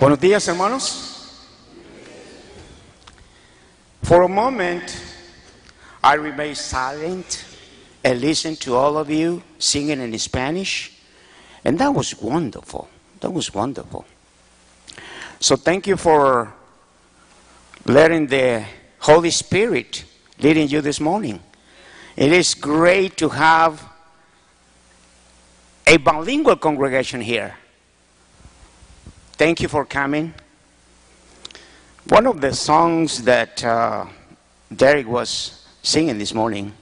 Buenos días, hermanos. For a moment, I remained silent and listened to all of you singing in Spanish, and that was wonderful. That was wonderful. So, thank you for letting the Holy Spirit leading you this morning. It is great to have a bilingual congregation here. Thank you for coming. One of the songs that uh, Derek was singing this morning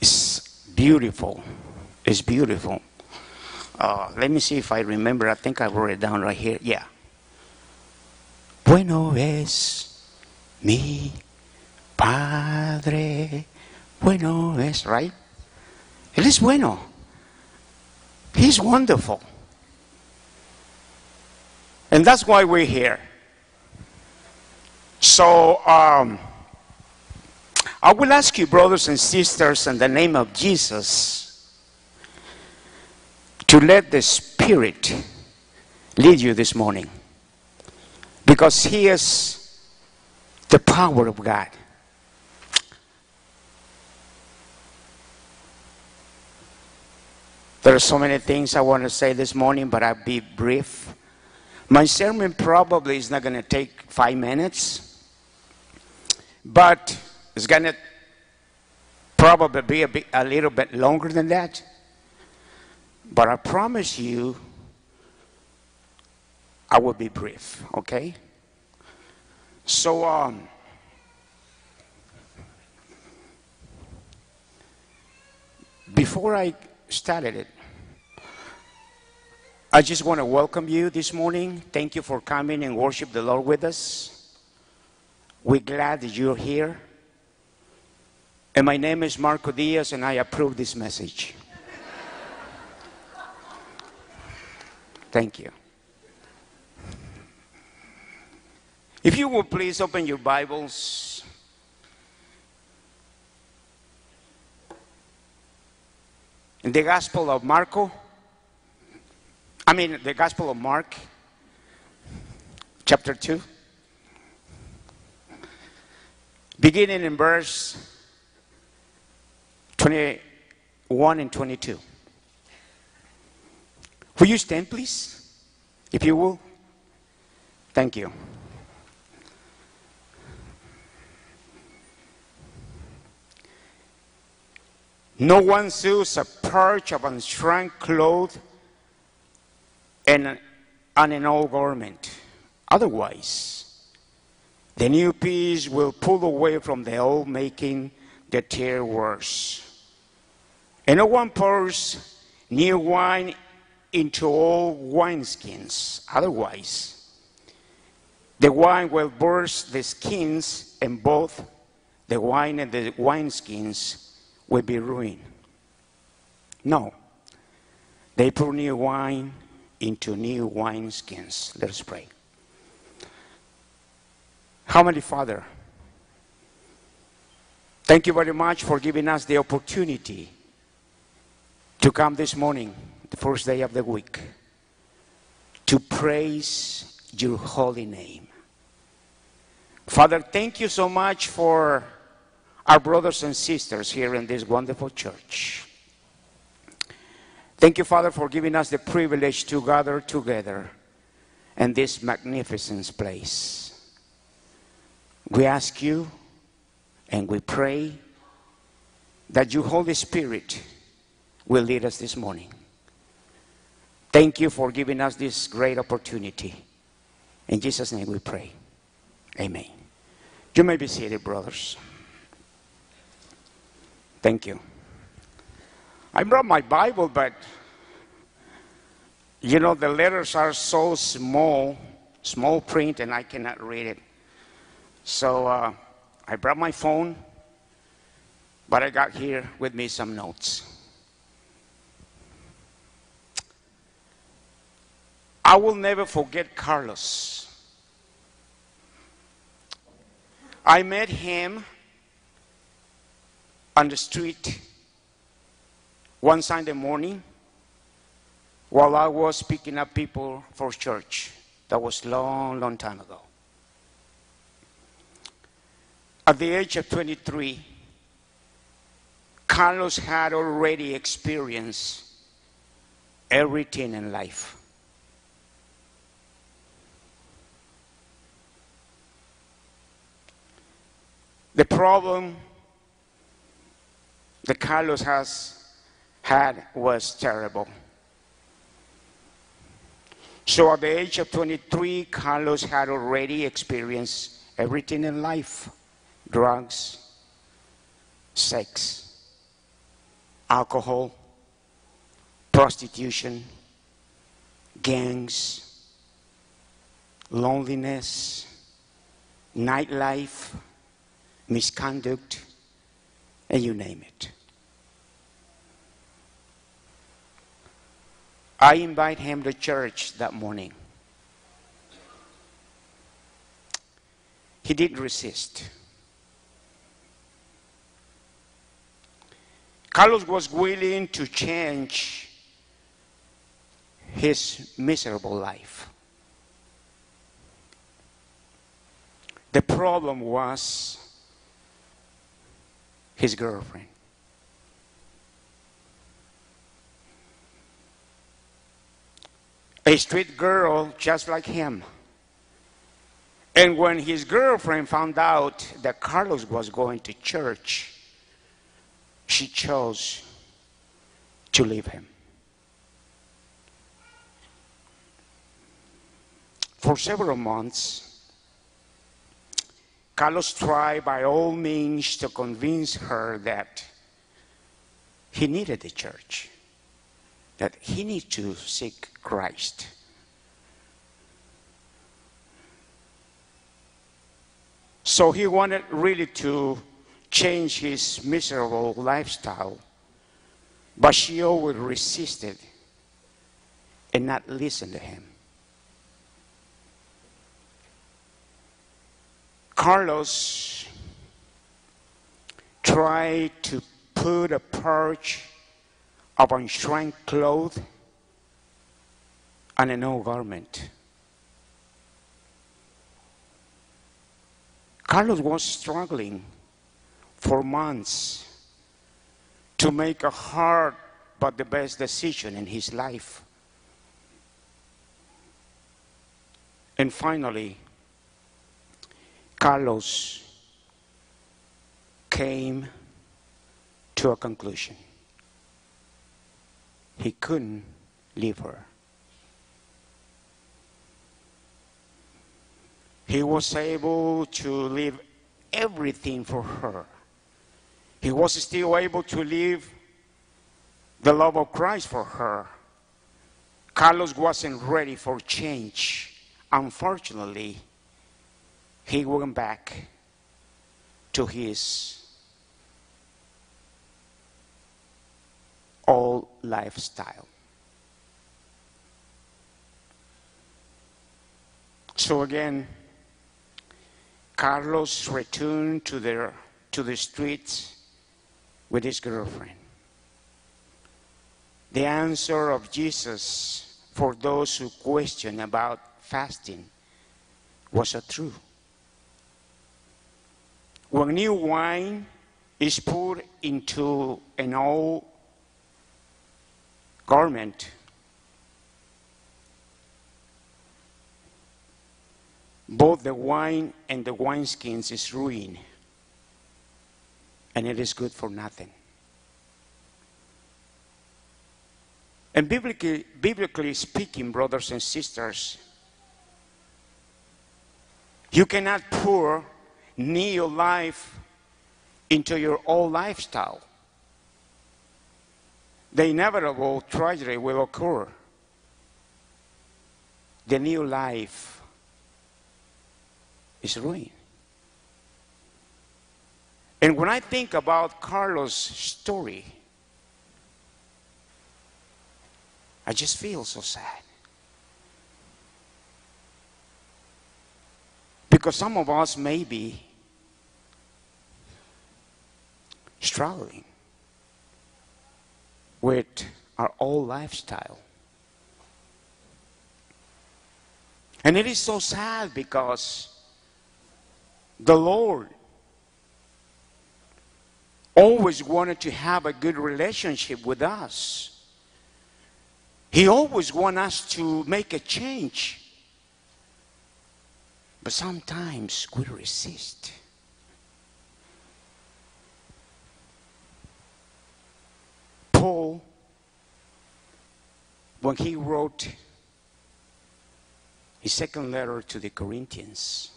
is beautiful. It's beautiful. Uh, let me see if I remember. I think I wrote it down right here. Yeah. Bueno es mi Padre. Bueno es, right? Él es bueno. He's wonderful. And that's why we're here. So, um, I will ask you, brothers and sisters, in the name of Jesus, to let the Spirit lead you this morning. Because He is the power of God. There are so many things I want to say this morning, but I'll be brief. My sermon probably is not going to take five minutes, but it's going to probably be a, bit, a little bit longer than that. But I promise you, I will be brief, okay? So, um, before I started it, I just want to welcome you this morning. Thank you for coming and worship the Lord with us. We're glad that you're here. And my name is Marco Diaz, and I approve this message. Thank you. If you will please open your Bibles. In the Gospel of Marco, I mean, the Gospel of Mark, chapter 2, beginning in verse 21 and 22. Will you stand, please? If you will. Thank you. No one sews a perch of unshrunk cloth and an old garment. Otherwise, the new piece will pull away from the old, making the tear worse. And no one pours new wine into old wineskins. Otherwise, the wine will burst the skins, and both the wine and the wineskins will be ruined. No. They pour new wine into new wineskins. Let us pray. Heavenly Father, thank you very much for giving us the opportunity to come this morning, the first day of the week, to praise your holy name. Father, thank you so much for our brothers and sisters here in this wonderful church. Thank you, Father, for giving us the privilege to gather together in this magnificent place. We ask you and we pray that your Holy Spirit will lead us this morning. Thank you for giving us this great opportunity. In Jesus' name we pray. Amen. You may be seated, brothers. Thank you. I brought my Bible, but you know, the letters are so small, small print, and I cannot read it. So uh, I brought my phone, but I got here with me some notes. I will never forget Carlos. I met him on the street one Sunday morning while I was picking up people for church. That was long, long time ago. At the age of 23, Carlos had already experienced everything in life. The problem that Carlos has had was terrible. So at the age of 23, Carlos had already experienced everything in life drugs, sex, alcohol, prostitution, gangs, loneliness, nightlife, misconduct, and you name it. I invite him to church that morning. He didn't resist. Carlos was willing to change his miserable life. The problem was his girlfriend. A street girl just like him. And when his girlfriend found out that Carlos was going to church, she chose to leave him. For several months, Carlos tried by all means to convince her that he needed the church, that he needed to seek Christ. So he wanted really to change his miserable lifestyle, but she always resisted and not listened to him. Carlos tried to put a purge of unshrunk clothes and an old garment. Carlos was struggling for months to make a hard but the best decision in his life. And finally, Carlos came to a conclusion. He couldn't leave her. He was able to leave everything for her. He was still able to leave the love of Christ for her. Carlos wasn't ready for change. Unfortunately, he went back to his old lifestyle. So again, Carlos returned to the, to the streets with his girlfriend. The answer of Jesus for those who question about fasting was a true. When new wine is poured into an old garment, both the wine and the wineskins is ruined, and it is good for nothing. And biblically, biblically speaking, brothers and sisters, you cannot pour new life into your old lifestyle. The inevitable tragedy will occur. The new life is ruined. And when I think about Carlos' story, I just feel so sad. Because some of us may be struggling with our old lifestyle. And it is so sad because the Lord always wanted to have a good relationship with us. He always wants us to make a change. But sometimes we resist. Paul, when he wrote his second letter to the Corinthians,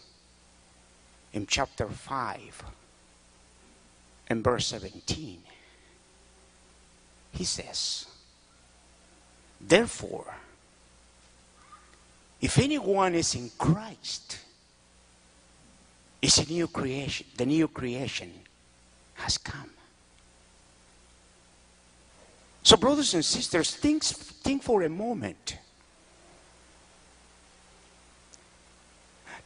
in chapter 5 and verse 17, he says, Therefore, if anyone is in Christ, is a new creation. The new creation has come. So, brothers and sisters, think, think for a moment.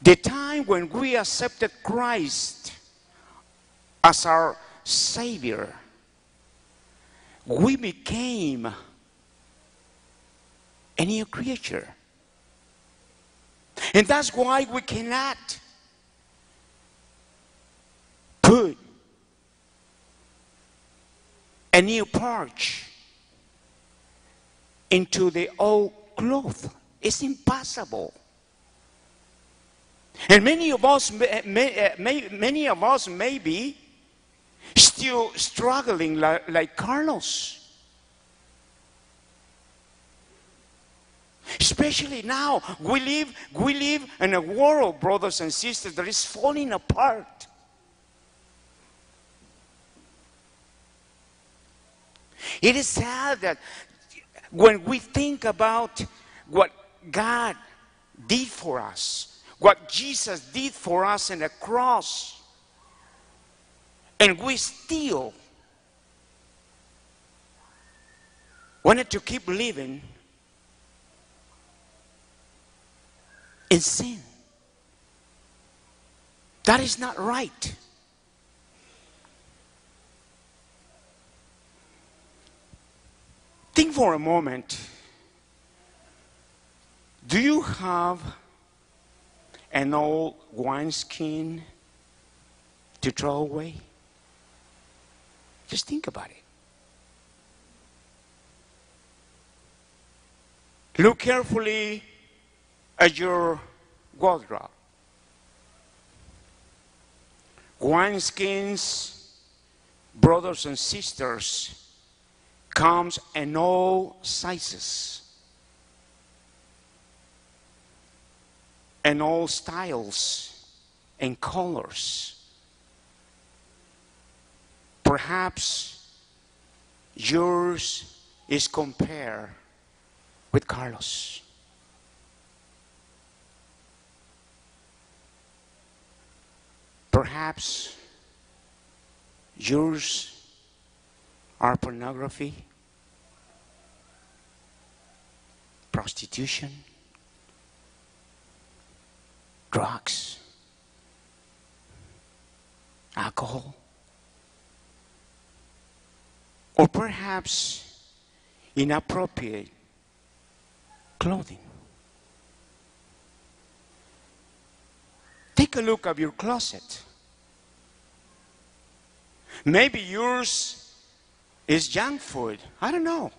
The time when we accepted Christ as our Savior, we became a new creature. And that's why we cannot put a new parch into the old cloth. It's impossible. And many of us, may, may, eh, many of us may be still struggling like, like Carlos. Especially now, we live, we live in a world, brothers and sisters, that is falling apart. It is sad that when we think about what God did for us, what Jesus did for us in the cross, and we still wanted to keep living in sin. That is not right. Think for a moment. Do you have an old wineskin to throw away? Just think about it. Look carefully at your wardrobe. Wineskins, brothers and sisters, comes in all sizes and all styles and colors. Perhaps yours is compared with Carlos. Perhaps yours are pornography, prostitution, drugs, alcohol, or perhaps inappropriate clothing. Take a look at your closet. Maybe yours is junk food. I don't know.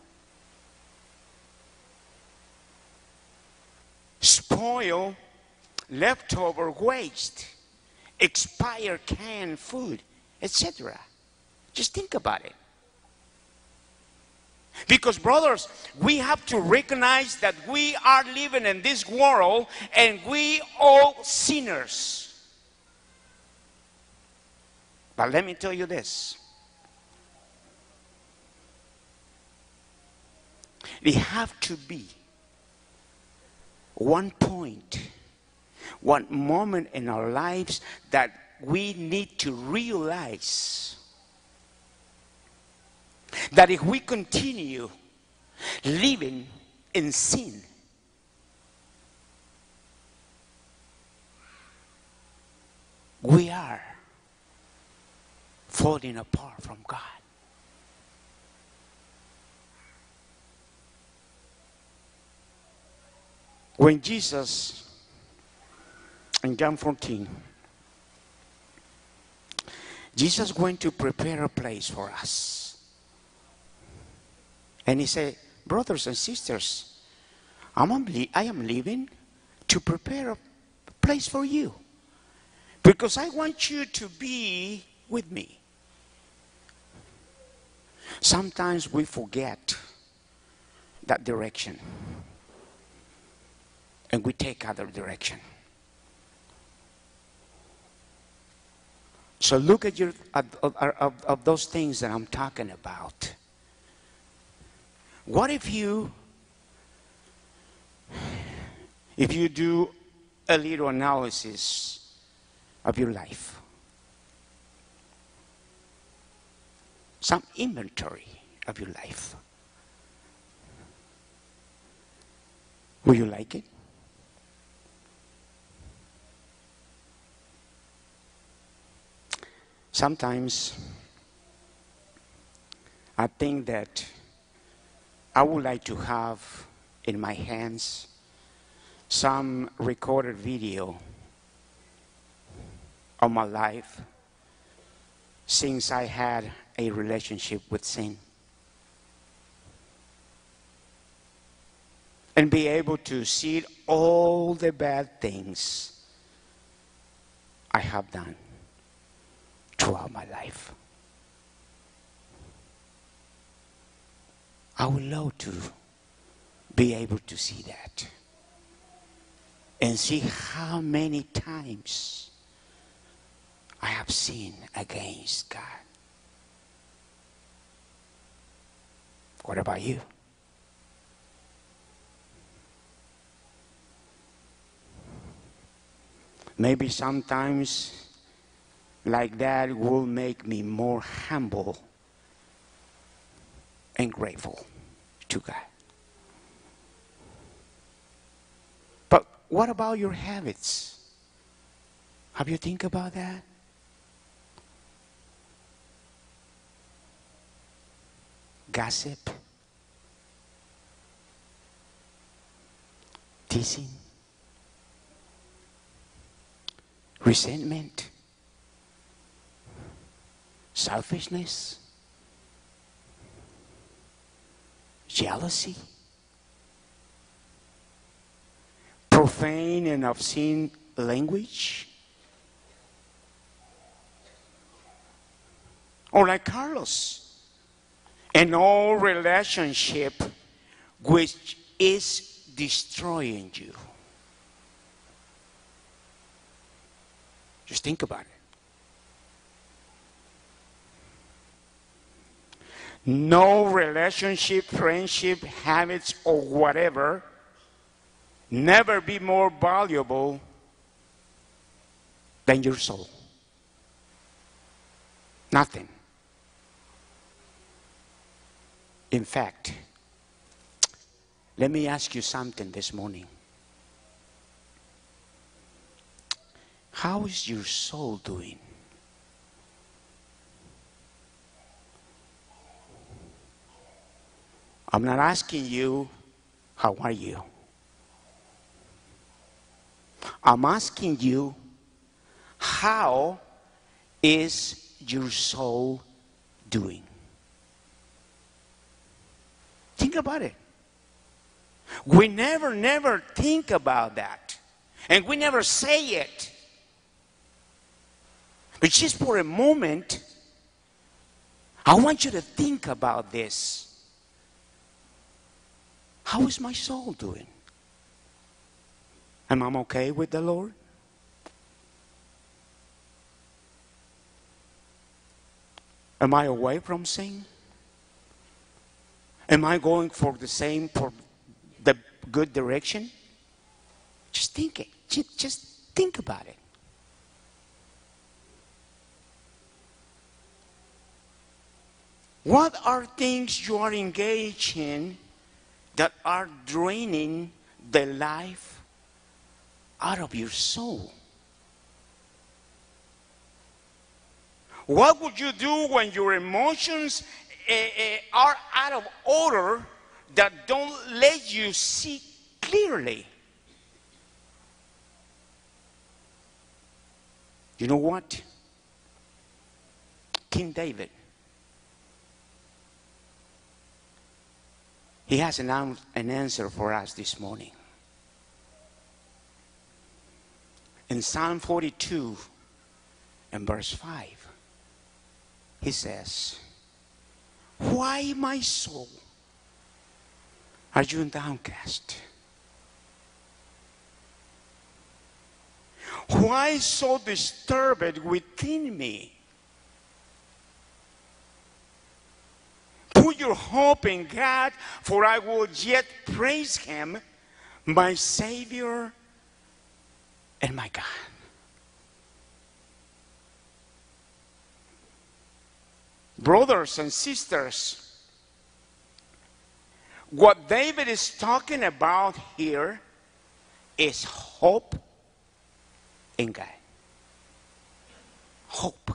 Spoil, leftover waste, expired canned food, etc. Just think about it. Because, brothers, we have to recognize that we are living in this world and we all sinners. But let me tell you this. There have to be one point, one moment in our lives that we need to realize that if we continue living in sin, we are falling apart from God. When Jesus in John 14, Jesus went to prepare a place for us. And he said, Brothers and sisters, I'm, I am leaving to prepare a place for you. Because I want you to be with me. Sometimes we forget that direction and we take other direction. So look at your of, of, those things that I'm talking about. What if you if you do a little analysis of your life? Some inventory of your life. Will you like it? Sometimes I think that I would like to have in my hands some recorded video of my life since I had a relationship with sin. And be able to see all the bad things I have done throughout my life. I would love to be able to see that and see how many times I have sinned against God. What about you? Maybe sometimes like that will make me more humble and grateful to God. But what about your habits? Have you think about that? Gossip, teasing, resentment selfishness, jealousy, profane and obscene language. Or like Carlos, an old relationship which is destroying you. Just think about it. No relationship, friendship, habits, or whatever never be more valuable than your soul. Nothing. In fact, let me ask you something this morning. How is your soul doing? I'm not asking you, how are you? I'm asking you, how is your soul doing? Think about it. We never, never think about that. And we never say it. But just for a moment, I want you to think about this. How is my soul doing? Am I okay with the Lord? Am I away from sin? Am I going for the same, for the good direction? Just think it. Just think about it. What are things you are engaged in that are draining the life out of your soul. What would you do when your emotions uh, uh, are out of order that don't let you see clearly? You know what? King David, he has an, an answer for us this morning. In Psalm 42 and verse 5, he says, Why, my soul, are you downcast? Why so disturbed within me? Put your hope in God, for I will yet praise Him, my Savior and my God. Brothers and sisters, what David is talking about here is hope in God. Hope.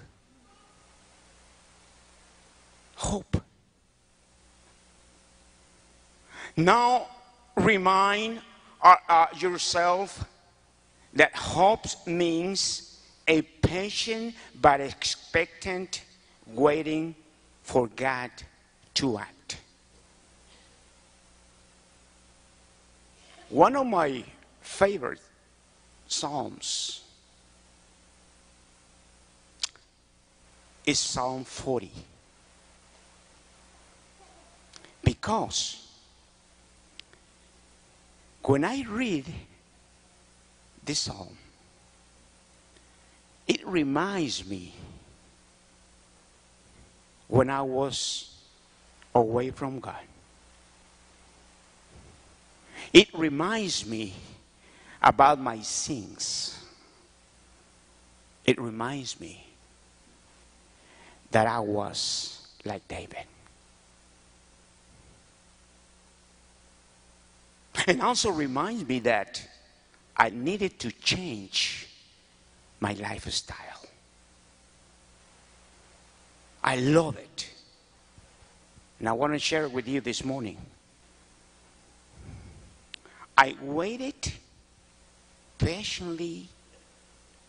Hope. Now remind uh, uh, yourself that hope means a patient but expectant waiting for God to act. One of my favorite Psalms is Psalm 40. Because when I read this psalm, it reminds me when I was away from God. It reminds me about my sins. It reminds me that I was like David. And also reminds me that I needed to change my lifestyle. I love it. And I want to share it with you this morning. I waited patiently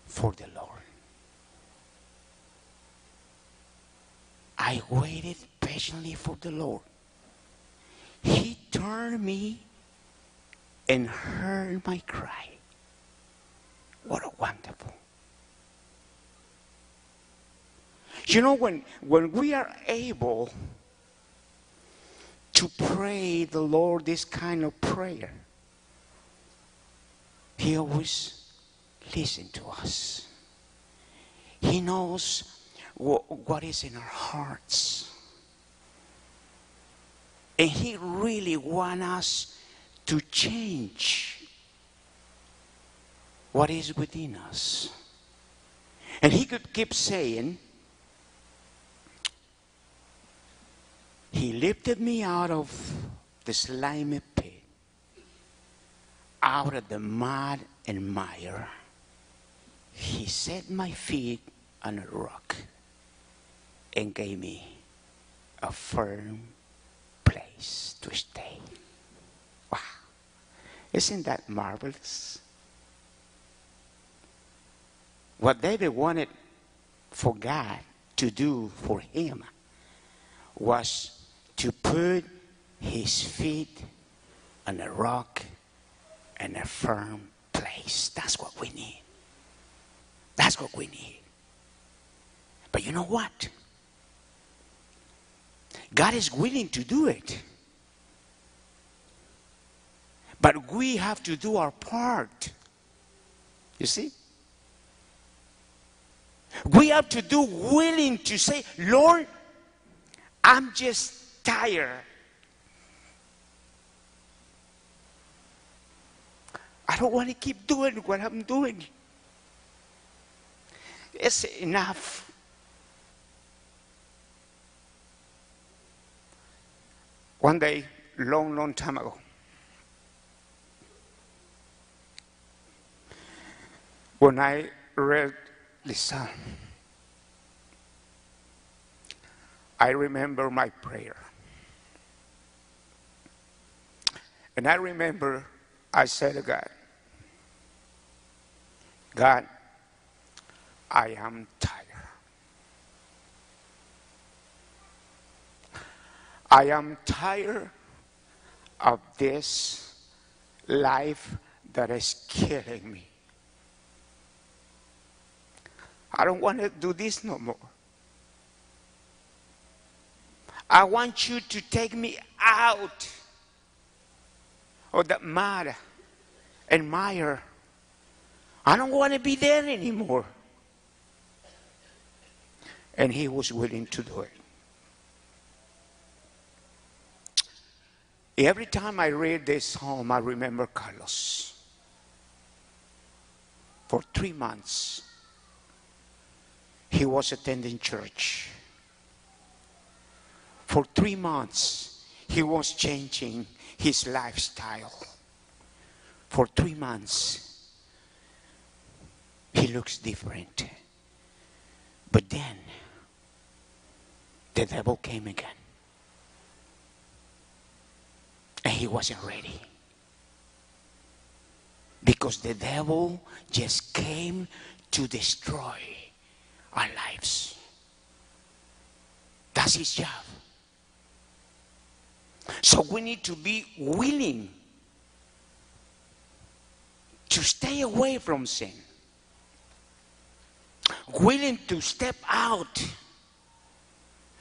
for the Lord. I waited patiently for the Lord. He turned me and heard my cry. What a wonderful. You know, when, when we are able to pray the Lord this kind of prayer, He always listens to us. He knows what, what is in our hearts. And He really wants us to change what is within us. And He could keep saying, He lifted me out of the slimy pit, out of the mud and mire. He set my feet on a rock and gave me a firm place to stay. Isn't that marvelous? What David wanted for God to do for him was to put his feet on a rock and a firm place. That's what we need. That's what we need. But you know what? God is willing to do it. But we have to do our part. You see? We have to do willing to say, Lord, I'm just tired. I don't want to keep doing what I'm doing. It's enough. One day, long, long time ago, when I read the psalm, I remember my prayer. And I remember I said to God, God, I am tired. I am tired of this life that is killing me. I don't want to do this no more. I want you to take me out of that mud and mire. I don't want to be there anymore. And he was willing to do it. Every time I read this psalm, I remember Carlos. For three months, he was attending church. For three months, he was changing his lifestyle. For three months, he looks different. But then, the devil came again. And he wasn't ready. Because the devil just came to destroy our lives. That's his job. So we need to be willing to stay away from sin, willing to step out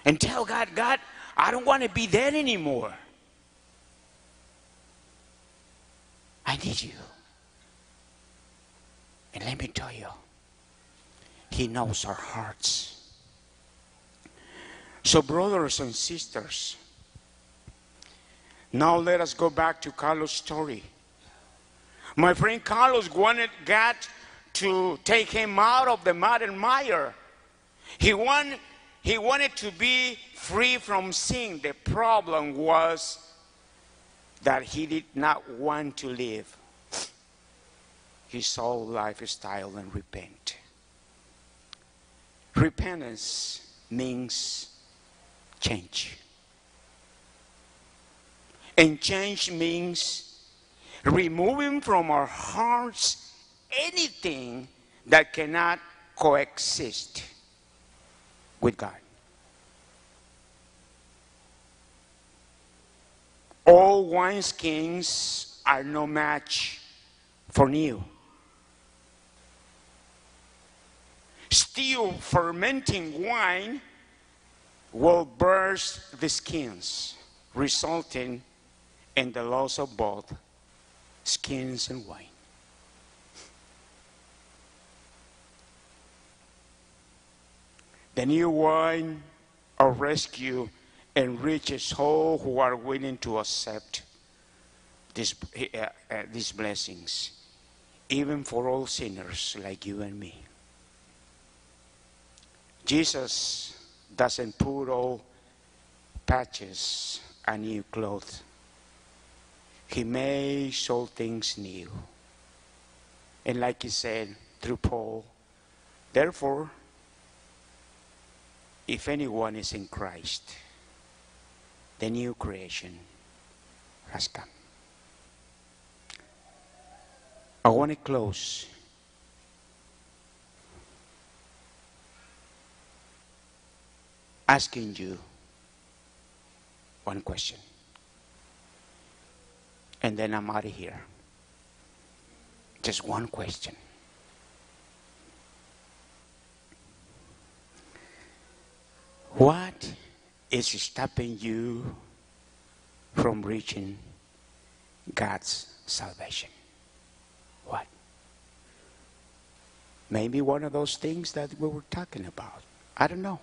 and tell God, God, I don't want to be there anymore. I need you. And let me tell you, He knows our hearts. So, brothers and sisters, now let us go back to Carlos' story. My friend Carlos wanted God to take him out of the mud and mire. He, want, he wanted to be free from sin. The problem was that he did not want to live his old lifestyle and repent. Repentance means change. And change means removing from our hearts anything that cannot coexist with God. All wineskins are no match for new. Still fermenting wine will burst the skins, resulting in the loss of both skins and wine. The new wine of rescue enriches all who are willing to accept this, uh, uh, these blessings, even for all sinners like you and me. Jesus doesn't put all patches a new clothes. He makes all things new. And like he said through Paul, therefore, if anyone is in Christ, the new creation has come. I want to close asking you one question. And then I'm out of here. Just one question. What is stopping you from reaching God's salvation? What? Maybe one of those things that we were talking about. I don't know.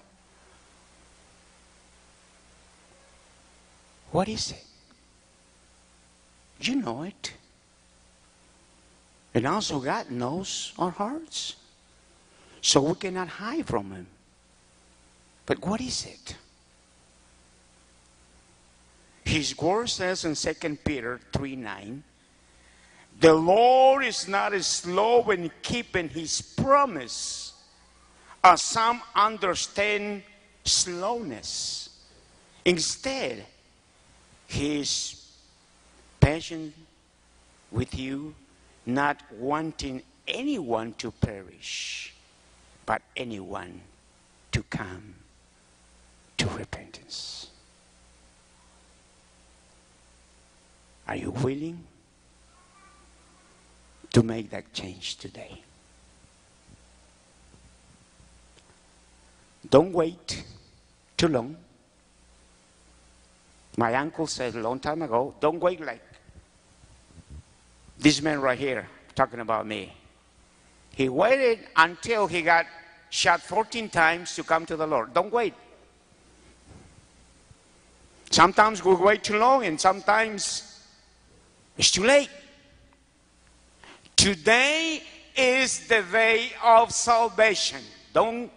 What is it? You know it. And also, God knows our hearts. So we cannot hide from Him. But what is it? His word says in 2 Peter 3 9, the Lord is not slow in keeping his promise, as some understand slowness. Instead, he is patient with you, not wanting anyone to perish, but anyone to come to repentance. Are you willing to make that change today? Don't wait too long. My uncle said a long time ago, don't wait like this man right here talking about me. He waited until he got shot 14 times to come to the Lord. Don't wait. Sometimes we wait too long, and sometimes it's too late. Today is the day of salvation. Don't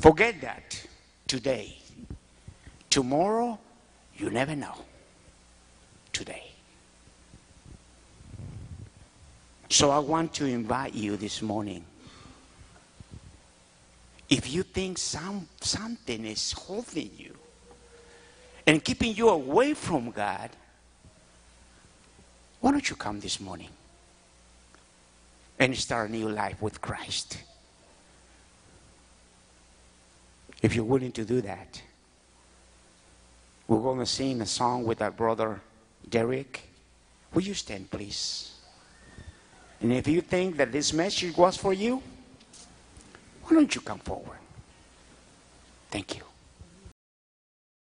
forget that today. Tomorrow, you never know. Today. So I want to invite you this morning. If you think some, something is holding you and keeping you away from God, why don't you come this morning and start a new life with Christ? If you're willing to do that, we're going to sing a song with our brother Derek. Will you stand, please? And if you think that this message was for you, why don't you come forward? Thank you.